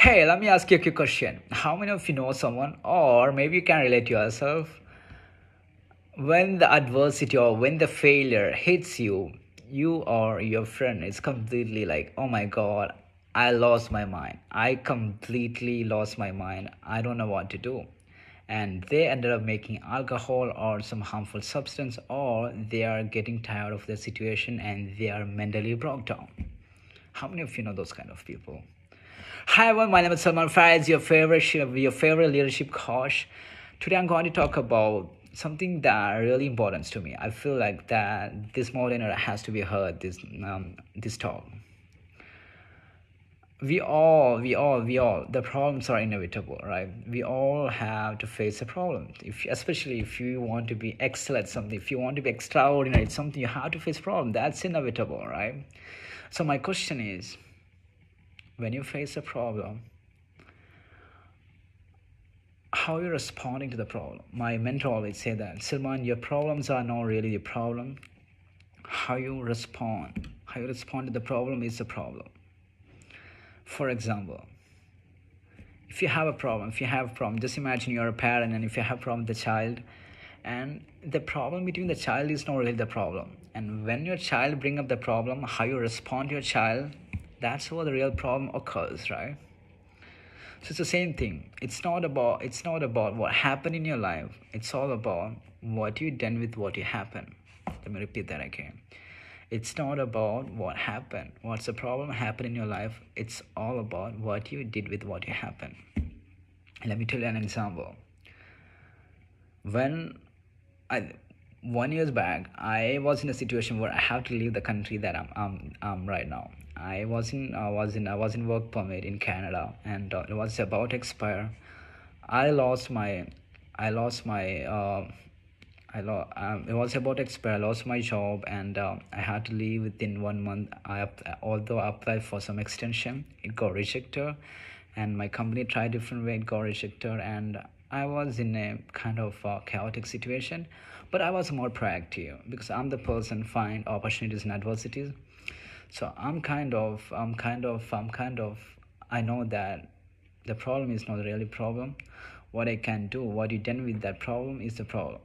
Hey, let me ask you a quick question. How many of you know someone, or maybe you can relate to yourself, when the adversity or when the failure hits you, you or your friend is completely like, oh my god, I lost my mind. I completely lost my mind. I don't know what to do. And they ended up making alcohol or some harmful substance, or they are getting tired of the situation and they are mentally broke down. How many of you know those kind of people? Hi everyone, my name is Salman Faiz, your favorite your favorite leadership coach. Today I'm going to talk about something that really important to me. I feel like that this motivator has to be heard. This um, this talk. We all, we all, we all. The problems are inevitable, right? We all have to face a problem. If especially if you want to be excellent at something, if you want to be extraordinary at something, you have to face problem. That's inevitable, right? So my question is, when you face a problem how you're responding to the problem. My mentor always say that, Salman, your problems are not really the problem. How you respond, how you respond to the problem is the problem. For example, if you have a problem, if you have a problem, just imagine you're a parent and if you have a problem with the child, and the problem between the child is not really the problem. And when your child bring up the problem, how you respond to your child, that's where the real problem occurs, right? so it's the same thing. It's not about it's not about what happened in your life. It's all about what you done with what you happened. Let me repeat that again. It's not about what happened. What's the problem happened in your life? It's all about what you did with what you happened. Let me tell you an example. When i one years back i was in a situation where i have to leave the country that i'm, I'm, I'm right now I was in I was in I was in work permit in Canada and uh, it was about to expire. I lost my I lost my uh, I lost um, it was about to expire. I lost my job and uh, I had to leave within one month. I although I applied for some extension, it got rejected, and my company tried different way. It got rejected, and I was in a kind of uh, chaotic situation. But I was more proactive because I'm the person find opportunities and adversities. So i'm kind of i'm kind of i'm kind of i know that the problem is not really problem. What i can do what you done with that problem is the problem.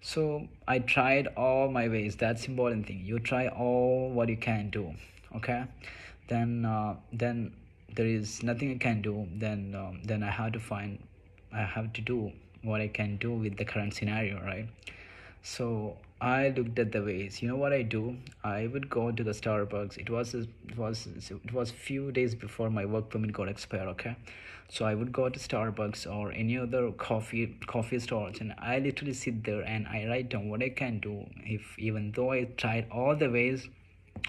So i tried all my ways that's important thing. You try all what you can do okay? Then uh, then there is nothing i can do. Then um, then i have to find i have to do what i can do with the current scenario right so I looked at the ways. You know what I do? I would go to the Starbucks. It was it was it was few days before my work permit got expired. Okay, so I would go to Starbucks or any other coffee coffee stores, and I literally sit there and I write down what I can do. If even though I tried all the ways,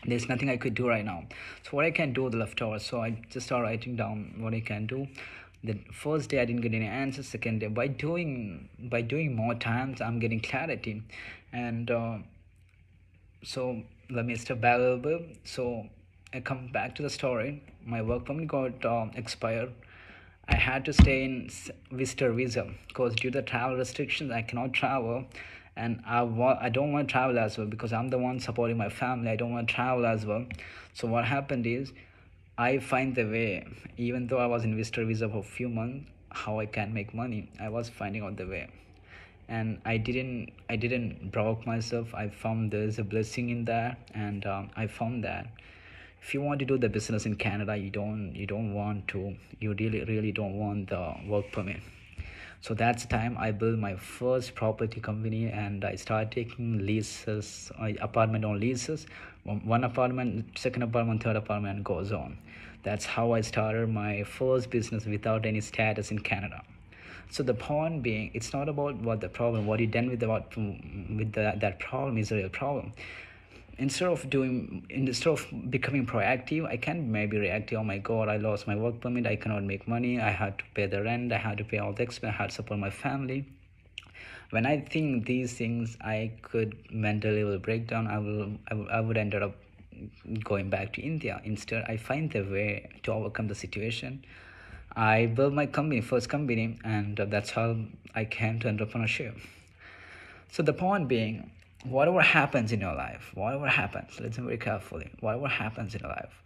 there's nothing I could do right now. So what I can do the leftovers. So I just start writing down what I can do the first day i didn't get any answers second day by doing by doing more times i'm getting clarity and uh, so let me step back a little bit so i come back to the story my work permit got uh, expired i had to stay in visitor visa because due to the travel restrictions i cannot travel and I want I don't want to travel as well because I'm the one supporting my family. I don't want to travel as well. So what happened is I find the way, even though I was in visitor visa for a few months, how I can make money. I was finding out the way, and I didn't. I didn't broke myself. I found there's a blessing in that, and um, I found that if you want to do the business in Canada, you don't. You don't want to. You really, really don't want the work permit. So that's the time I built my first property company, and I started taking leases, uh, apartment on leases. One apartment second apartment third apartment goes on. That's how i started my first business without any status in canada. So the point being it's not about what the problem what you done with about with the, that problem is a real problem instead of doing instead of becoming proactive i can maybe reactive oh my god i lost my work permit i cannot make money i had to pay the rent i had to pay all the expense i had to support my family when I think these things, I could mentally will break down. I will, I, will, I would end up going back to India. Instead, I find the way to overcome the situation. I built my company, first company, and that's how I came to entrepreneurship. So the point being, whatever happens in your life, whatever happens, listen very carefully. Whatever happens in your life,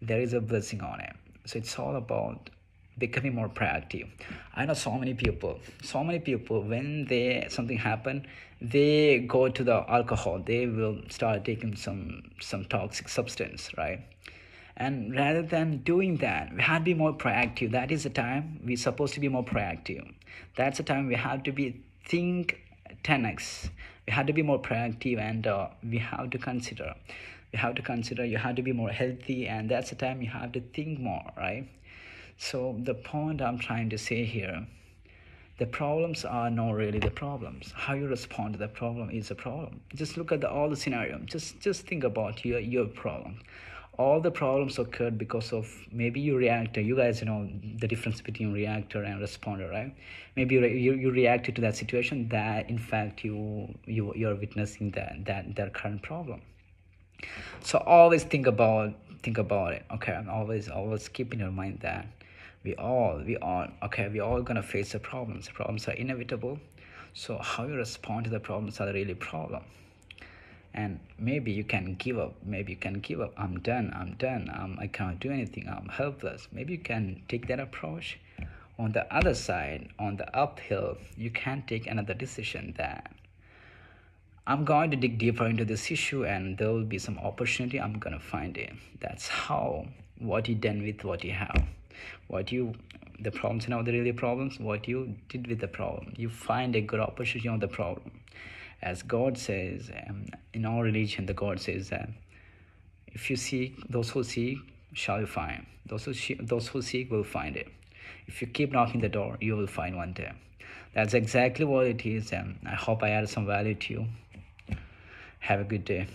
there is a blessing on it. So it's all about becoming more proactive i know so many people so many people when they something happen they go to the alcohol they will start taking some some toxic substance right and rather than doing that we have to be more proactive that is the time we're supposed to be more proactive that's the time we have to be think 10x we have to be more proactive and uh, we have to consider you have to consider you have to be more healthy and that's the time you have to think more right? So the point i'm trying to say here the problems are not really the problems. How you respond to the problem is a problem. Just look at the, all the scenario. Just just think about your your problem all the problems occurred because of maybe your reactor you guys you know the difference between reactor and responder right? Maybe you, you, you reacted to that situation that in fact you you you're witnessing that that that current problem. So always think about think about it okay? And always always keep in your mind that we all we all okay we all gonna face the problems. The problems are inevitable. So how you respond to the problems are really problem and maybe you can give up maybe you can give up i'm done i'm done um, i can't do anything i'm helpless maybe you can take that approach on the other side on the uphill you can take another decision that I'm going to dig deeper into this issue and there will be some opportunity. I'm going to find it. That's how what you done with what you have. What you, the problems, you know, the really problems, what you did with the problem. You find a good opportunity on the problem. As God says, um, in our religion, the God says that if you seek, those who seek shall you find. Those who, those who seek will find it. If you keep knocking the door, you will find one day. That's exactly what it is. And I hope I added some value to you. Have a good day.